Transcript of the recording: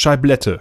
Scheiblette.